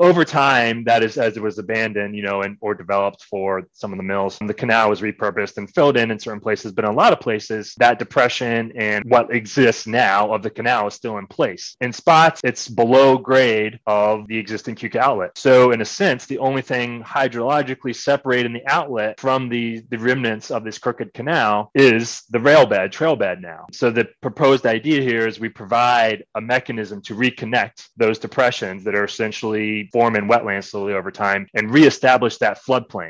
over time, that is as it was abandoned, you know, and or developed for some of the mills, the canal was repurposed and filled in in certain places. But in a lot of places, that depression and what exists now of the canal is still in place. In spots, it's below grade of the existing Keuka outlet. So in a sense, the only thing hydrologically separating the outlet from the, the remnants of this crooked canal is the rail bed, trail bed now. So the proposed idea here is we provide a mechanism to reconnect those depressions that are essentially forming wetlands slowly over time and reestablish that floodplain.